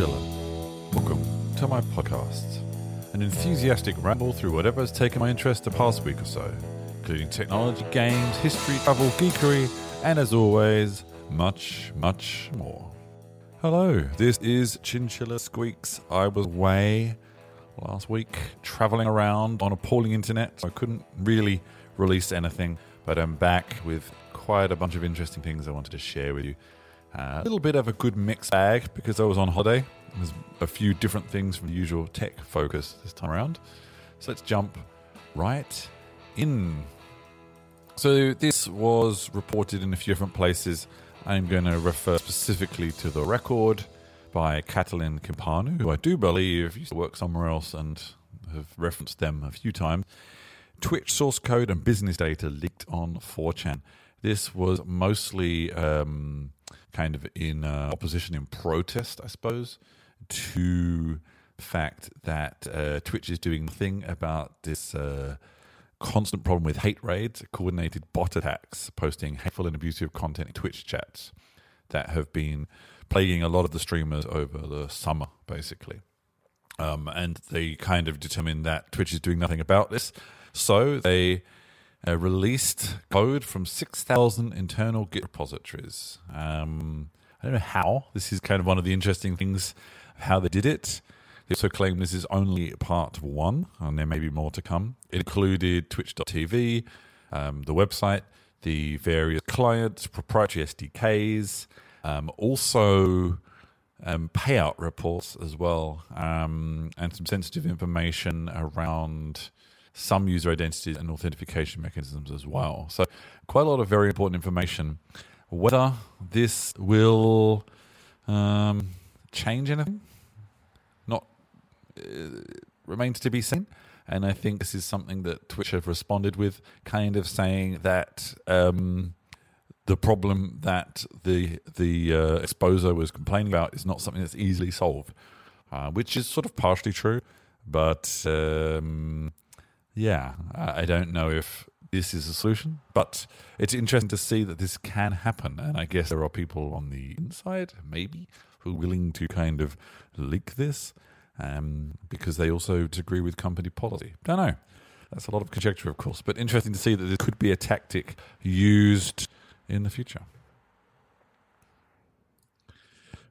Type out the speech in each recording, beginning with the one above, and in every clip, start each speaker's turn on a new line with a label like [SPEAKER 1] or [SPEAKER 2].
[SPEAKER 1] Chinchilla. Welcome to my podcast, an enthusiastic ramble through whatever has taken my interest the past week or so, including technology, games, history, travel, geekery, and as always, much, much more. Hello, this is Chinchilla Squeaks. I was away last week traveling around on appalling internet, I couldn't really release anything, but I'm back with quite a bunch of interesting things I wanted to share with you. Uh, a little bit of a good mixed bag because I was on holiday. There's a few different things from the usual tech focus this time around. So let's jump right in. So this was reported in a few different places. I'm going to refer specifically to the record by Catalin Cimpanu, who I do believe used to work somewhere else and have referenced them a few times. Twitch source code and business data leaked on 4chan. This was mostly um, kind of in uh, opposition, in protest, I suppose, to the fact that uh, Twitch is doing nothing about this uh, constant problem with hate raids, coordinated bot attacks, posting hateful and abusive content in Twitch chats that have been plaguing a lot of the streamers over the summer, basically. Um, and they kind of determined that Twitch is doing nothing about this. So they uh, released code from 6,000 internal Git repositories. Um, I don't know how. This is kind of one of the interesting things how they did it. They also claim this is only part one, and there may be more to come. It included Twitch.tv, um, the website, the various clients, proprietary SDKs, um, also um, payout reports as well, um, and some sensitive information around some user identities and authentication mechanisms as well. So, quite a lot of very important information. Whether this will um, change anything, not uh, remains to be seen. And I think this is something that Twitch have responded with, kind of saying that um, the problem that the the uh, exposer was complaining about is not something that's easily solved, uh, which is sort of partially true. But um, yeah, I don't know if this is a solution, but it's interesting to see that this can happen. And I guess there are people on the inside, maybe, who are willing to kind of leak this um, because they also disagree with company policy. Don't know. That's a lot of conjecture, of course, but interesting to see that this could be a tactic used in the future.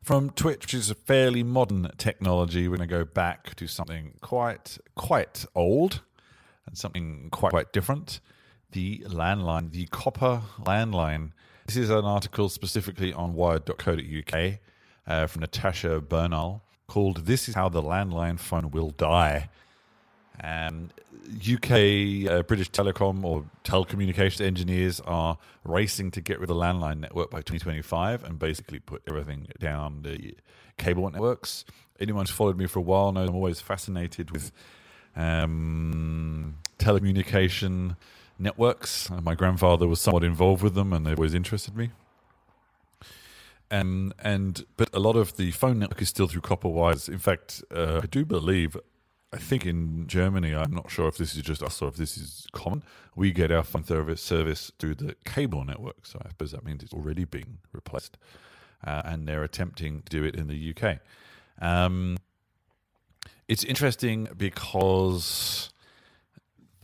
[SPEAKER 1] From Twitch, which is a fairly modern technology, we're going to go back to something quite quite old and something quite quite different. The landline, the copper landline. This is an article specifically on wired.co.uk uh, from Natasha Bernal called "This is how the landline phone will die." Um, UK uh, British Telecom or telecommunications engineers are racing to get rid of the landline network by 2025 and basically put everything down the cable networks. Anyone who's followed me for a while knows I'm always fascinated with um, telecommunication networks. My grandfather was somewhat involved with them, and they've always interested me. Um, and but a lot of the phone network is still through copper wires. In fact, uh, I do believe, I think in Germany, I'm not sure if this is just us or if this is common. We get our phone service service through the cable network, so I suppose that means it's already being replaced, uh, and they're attempting to do it in the UK. Um, it's interesting because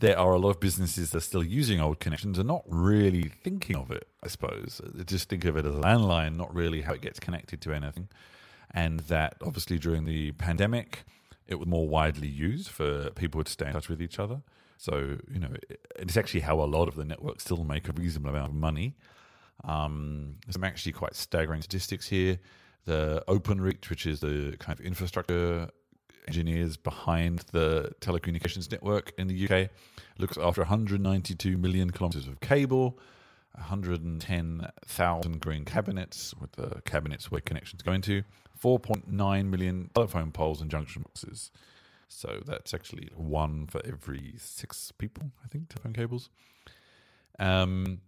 [SPEAKER 1] there are a lot of businesses that are still using old connections and not really thinking of it, I suppose. They just think of it as a landline, not really how it gets connected to anything. And that obviously during the pandemic, it was more widely used for people to stay in touch with each other. So, you know, it's actually how a lot of the networks still make a reasonable amount of money. Um, some actually quite staggering statistics here. The OpenReach, which is the kind of infrastructure engineers behind the telecommunications network in the UK, looks after 192 million kilometers of cable, 110,000 green cabinets with the cabinets where connections go into, 4.9 million telephone poles and junction boxes. So that's actually one for every six people, I think, telephone cables. Um,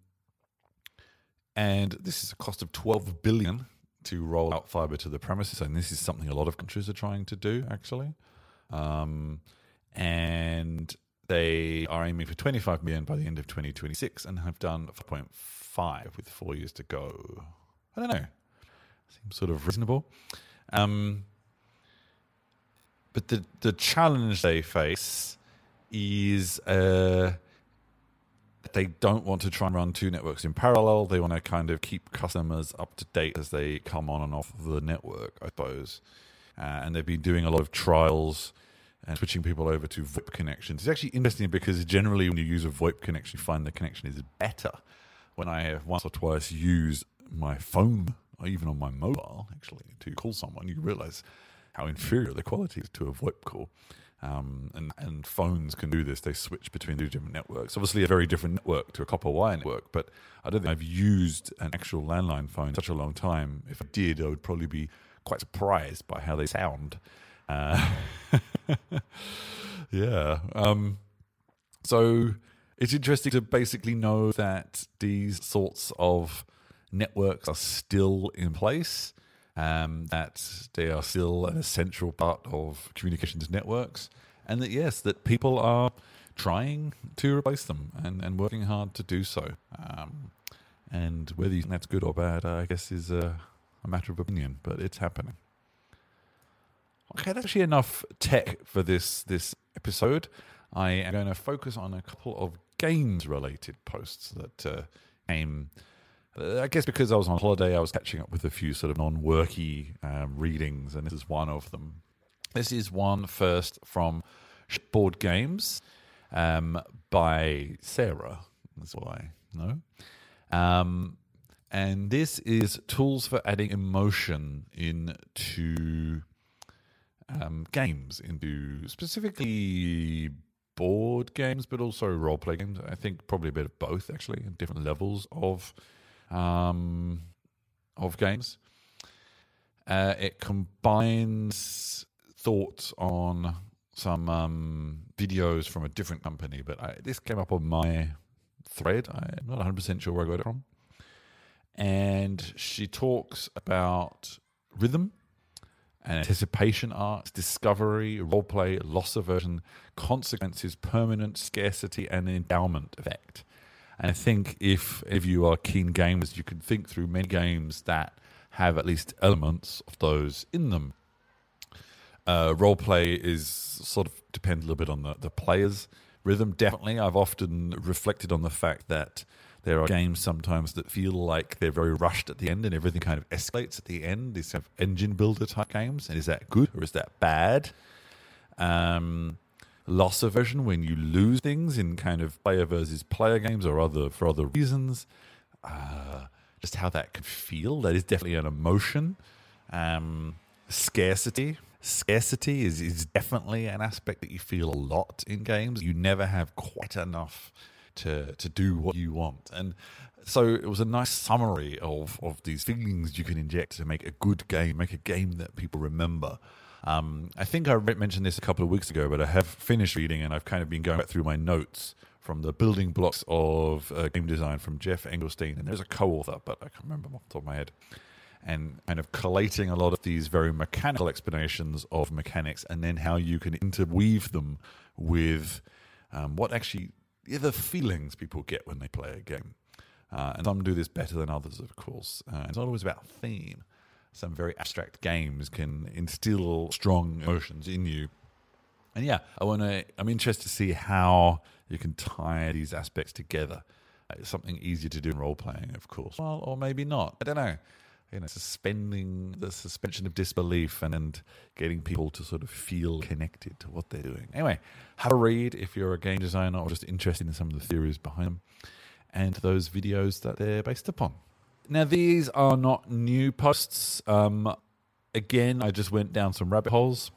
[SPEAKER 1] and this is a cost of 12 billion to roll out fiber to the premises, and this is something a lot of countries are trying to do actually. Um, and they are aiming for 25 million by the end of 2026 and have done 4.5 with four years to go. I don't know. Seems sort of reasonable. Um, but the the challenge they face is uh, they don't want to try and run two networks in parallel. They want to kind of keep customers up to date as they come on and off the network, I suppose. Uh, and they've been doing a lot of trials and switching people over to VoIP connections. It's actually interesting because generally when you use a VoIP connection, you find the connection is better. When I have once or twice used my phone, or even on my mobile, actually, to call someone, you realize how inferior the quality is to a VoIP call. Um, and, and phones can do this. They switch between two different networks. Obviously, a very different network to a copper wire network, but I don't think I've used an actual landline phone in such a long time. If I did, I would probably be quite surprised by how they sound. Uh, yeah. Um, so it's interesting to basically know that these sorts of networks are still in place, um, that they are still an essential part of communications networks, and that yes, that people are trying to replace them and, and working hard to do so. Um, and whether you think that's good or bad, I guess, is a, a matter of opinion, but it's happening. Okay, that's actually enough tech for this this episode. I am going to focus on a couple of games related posts that uh, came. Uh, I guess because I was on holiday, I was catching up with a few sort of non worky um, readings, and this is one of them. This is one first from Board Games um, by Sarah. That's I know. Um, and this is tools for adding emotion into um, games, into specifically board games, but also role play games. I think probably a bit of both, actually, different levels of um, of games. Uh, it combines thoughts on some um, videos from a different company, but I, this came up on my thread. I'm not 100% sure where I got it from. And she talks about rhythm and anticipation arcs, discovery, roleplay, loss aversion, consequences, permanent scarcity, and endowment effect. And I think if if you are keen gamers, you can think through many games that have at least elements of those in them. Uh, roleplay is sort of depends a little bit on the, the players. Rhythm, definitely. I've often reflected on the fact that there are games sometimes that feel like they're very rushed at the end and everything kind of escalates at the end. These kind of engine builder type games. And is that good or is that bad? Um, loss aversion when you lose things in kind of player versus player games or other for other reasons. Uh, just how that could feel. That is definitely an emotion. Um, scarcity. Scarcity is, is definitely an aspect that you feel a lot in games. You never have quite enough to to do what you want. And so it was a nice summary of of these feelings you can inject to make a good game, make a game that people remember. Um, I think I mentioned this a couple of weeks ago, but I have finished reading and I've kind of been going back through my notes from the building blocks of uh, game design from Geoff Engelstein. And there's a co author, but I can't remember off the top of my head. And kind of collating a lot of these very mechanical explanations of mechanics and then how you can interweave them with um, what actually the feelings people get when they play a game. Uh, and some do this better than others, of course. Uh, it's not always about theme some very abstract games can instill strong emotions in you. And yeah, I want to. I'm interested to see how you can tie these aspects together. It's something easier to do in role playing, of course. Well, or maybe not. I don't know. You know, suspending the suspension of disbelief and, and getting people to sort of feel connected to what they're doing. Anyway, have a read if you're a game designer or just interested in some of the theories behind them and those videos that they're based upon. Now, these are not new posts. Um, again, I just went down some rabbit holes.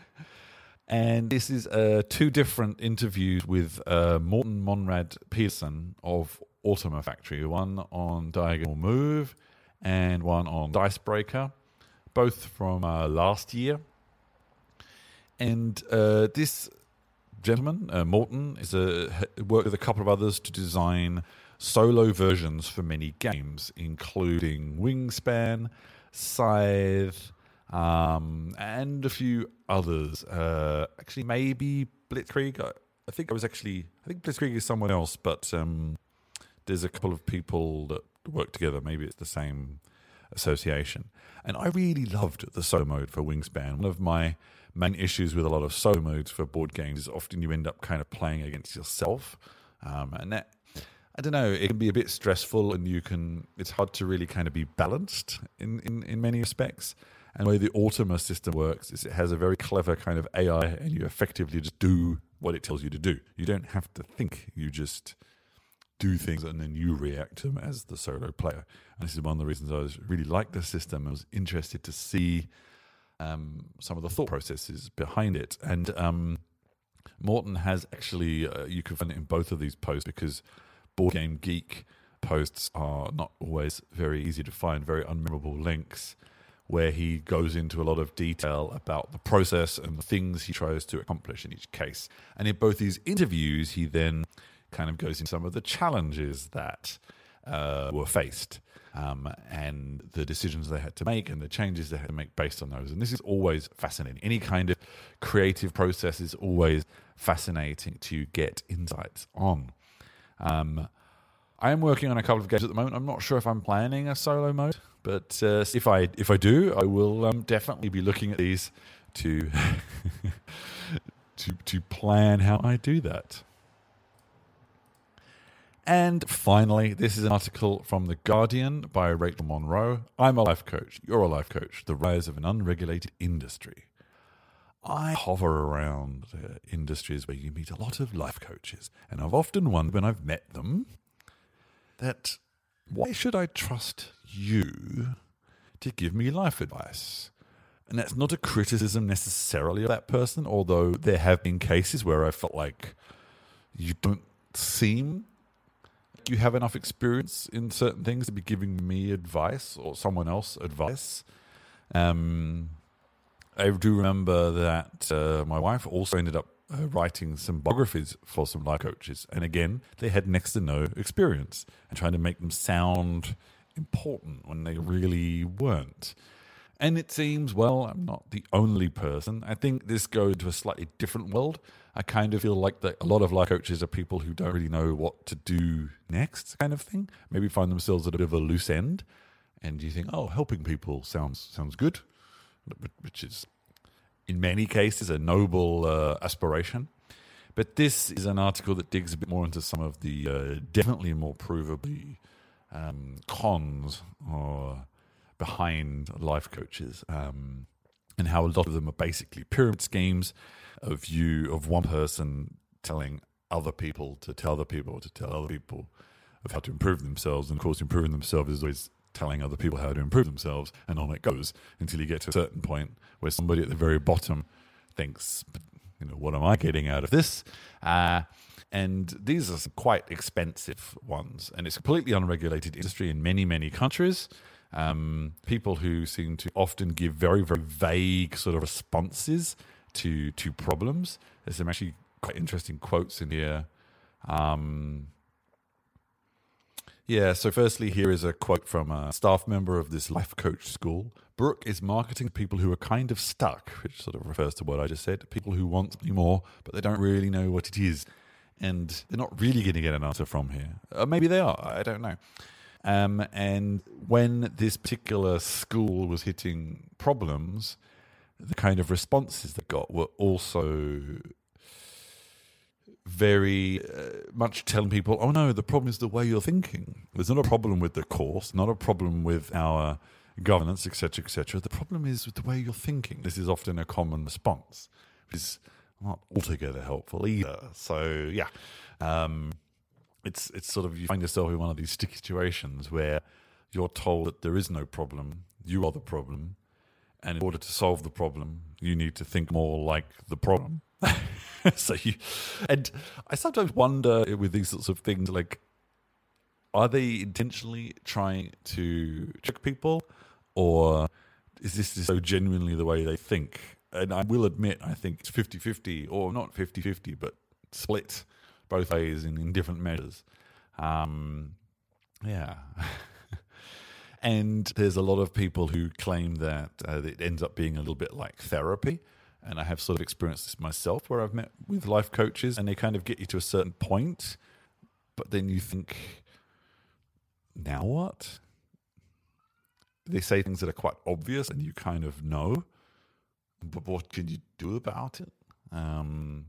[SPEAKER 1] and this is uh, two different interviews with uh, Morten Monrad Pedersen of Automa Factory, one on Diagonal Move and one on Dicebreaker, both from uh, last year. And uh, this gentleman, uh, Morten, is a worked with a couple of others to design solo versions for many games, including Wingspan, Scythe, um, and a few others. Uh, actually, maybe Blitzkrieg. I, I, think I was actually. I think Blitzkrieg is someone else, but um, there's a couple of people that work together. Maybe it's the same Association. And I really loved the solo mode for Wingspan. One of my main issues with a lot of solo modes for board games is often you end up kind of playing against yourself. Um, and that, I don't know, it can be a bit stressful and you can, it's hard to really kind of be balanced in, in, in many respects. And the way the Automa system works is it has a very clever kind of AI and you effectively just do what it tells you to do. You don't have to think, you just do things and then you react to them as the solo player. And this is one of the reasons I was really like the system. I was interested to see um, some of the thought processes behind it. And um, Morten has actually, uh, you can find it in both of these posts because Board Game Geek posts are not always very easy to find, very unmemorable links where he goes into a lot of detail about the process and the things he tries to accomplish in each case. And in both these interviews, he then kind of goes into some of the challenges that uh, were faced um, and the decisions they had to make and the changes they had to make based on those. And this is always fascinating. Any kind of creative process is always fascinating to get insights on. Um, I am working on a couple of games at the moment. I'm not sure if I'm planning a solo mode, but uh, if I if I do, I will um, definitely be looking at these to to to plan how I do that. And finally, this is an article from The Guardian by Rachel Monroe. I'm a life coach. You're a life coach. The rise of an unregulated industry. I hover around uh, industries where you meet a lot of life coaches, and I've often wondered when I've met them that why should I trust you to give me life advice? And that's not a criticism necessarily of that person, although there have been cases where I felt like you don't seem you have enough experience in certain things to be giving me advice or someone else advice. Um, I do remember that uh, my wife also ended up uh, writing some biographies for some life coaches. And again, they had next to no experience and trying to make them sound important when they really weren't. And it seems, well, I'm not the only person. I think this goes to a slightly different world. I kind of feel like that a lot of life coaches are people who don't really know what to do next, kind of thing. Maybe find themselves at a bit of a loose end, and you think, oh, helping people sounds sounds good, which is in many cases a noble uh, aspiration. But this is an article that digs a bit more into some of the uh, definitely more provably um, cons or behind life coaches um, and how a lot of them are basically pyramid schemes of you of one person telling other people to tell other people to tell other people of how to improve themselves and of course improving themselves is always telling other people how to improve themselves and on it goes until you get to a certain point where somebody at the very bottom thinks you know what am i getting out of this uh, and these are quite expensive ones and it's a completely unregulated industry in many many countries um, people who seem to often give very, very vague sort of responses to to problems. There's some actually quite interesting quotes in here. Um, yeah, so firstly, here is a quote from a staff member of this life coach school. Brooke is marketing people who are kind of stuck, which sort of refers to what I just said. People who want something more, but they don't really know what it is. And they're not really going to get an answer from here. Or maybe they are, I don't know. Um, and when this particular school was hitting problems, the kind of responses they got were also very uh, much telling people, oh no, the problem is the way you're thinking. There's not a problem with the course, not a problem with our governance, etc., etc. The problem is with the way you're thinking. This is often a common response, which is not altogether helpful either. So, yeah. Um, it's it's sort of you find yourself in one of these sticky situations where you're told that there is no problem, you are the problem, and in order to solve the problem, you need to think more like the problem. so you, and I sometimes wonder with these sorts of things, like, are they intentionally trying to trick people, or is this so genuinely the way they think? And I will admit, I think it's 50 50, or not 50 50, but split both ways in, in different measures. Um, yeah. and there's a lot of people who claim that uh, it ends up being a little bit like therapy. And I have sort of experienced this myself where I've met with life coaches and they kind of get you to a certain point, but then you think, now what? they say things that are quite obvious and you kind of know, but what can you do about it? Um,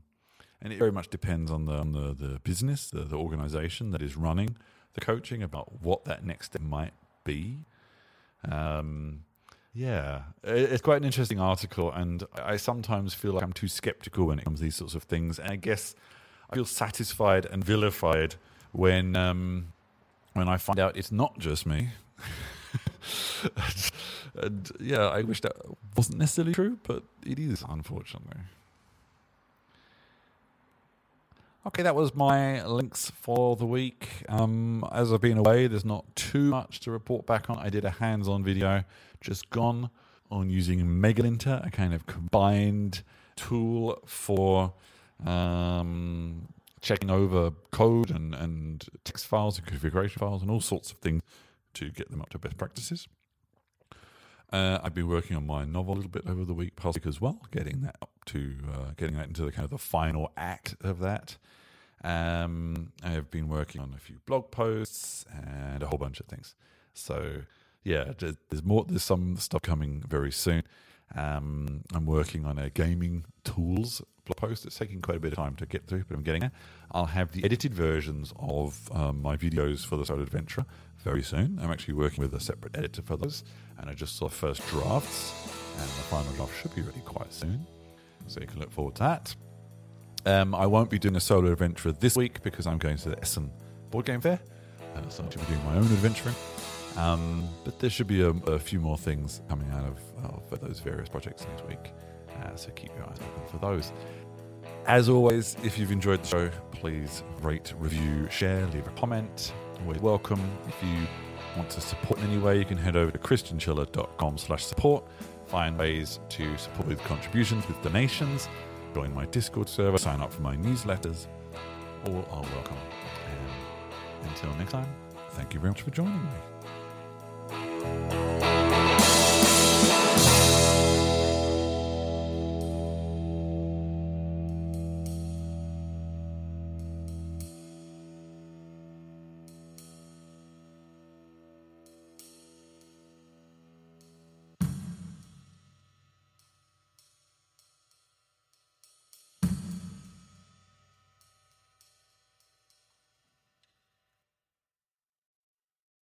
[SPEAKER 1] and it very much depends on the on the, the business, the, the organization that is running the coaching about what that next step might be. Um, yeah, it's quite an interesting article, and I sometimes feel like I'm too skeptical when it comes to these sorts of things. And I guess I feel satisfied and vilified when um, when I find out it's not just me. and, and yeah, I wish that wasn't necessarily true, but it is, unfortunately. Okay, that was my links for the week. Um, as I've been away, there's not too much to report back on. I did a hands on video just gone on using Megalinter, a kind of combined tool for um, checking over code and, and text files and configuration files and all sorts of things to get them up to best practices. Uh, I've been working on my novel a little bit over the week, past week as well, getting that up to uh, getting that into the kind of the final act of that. Um, I have been working on a few blog posts and a whole bunch of things. So yeah, there's more. There's some stuff coming very soon. Um, I'm working on a gaming tools blog post. It's taking quite a bit of time to get through, but I'm getting there. I'll have the edited versions of um, my videos for the Solo Adventurer very soon. I'm actually working with a separate editor for those, and I just saw first drafts, and the final draft should be ready quite soon. So you can look forward to that. Um, I won't be doing a solo adventure this week because I'm going to the Essen Board Game Fair. Uh, so I'll be doing my own adventuring. Um, but there should be a, a, few more things coming out of, of those various projects next week. Uh, so keep your eyes open for those. As always, if you've enjoyed the show, please rate, review, share, leave a comment. Always welcome. If you want to support in any way, you can head over to chrischinchilla.com slash support. Find ways to support with contributions, with donations join my Discord server, sign up for my newsletters. All are welcome. And until next time, thank you very much for joining me.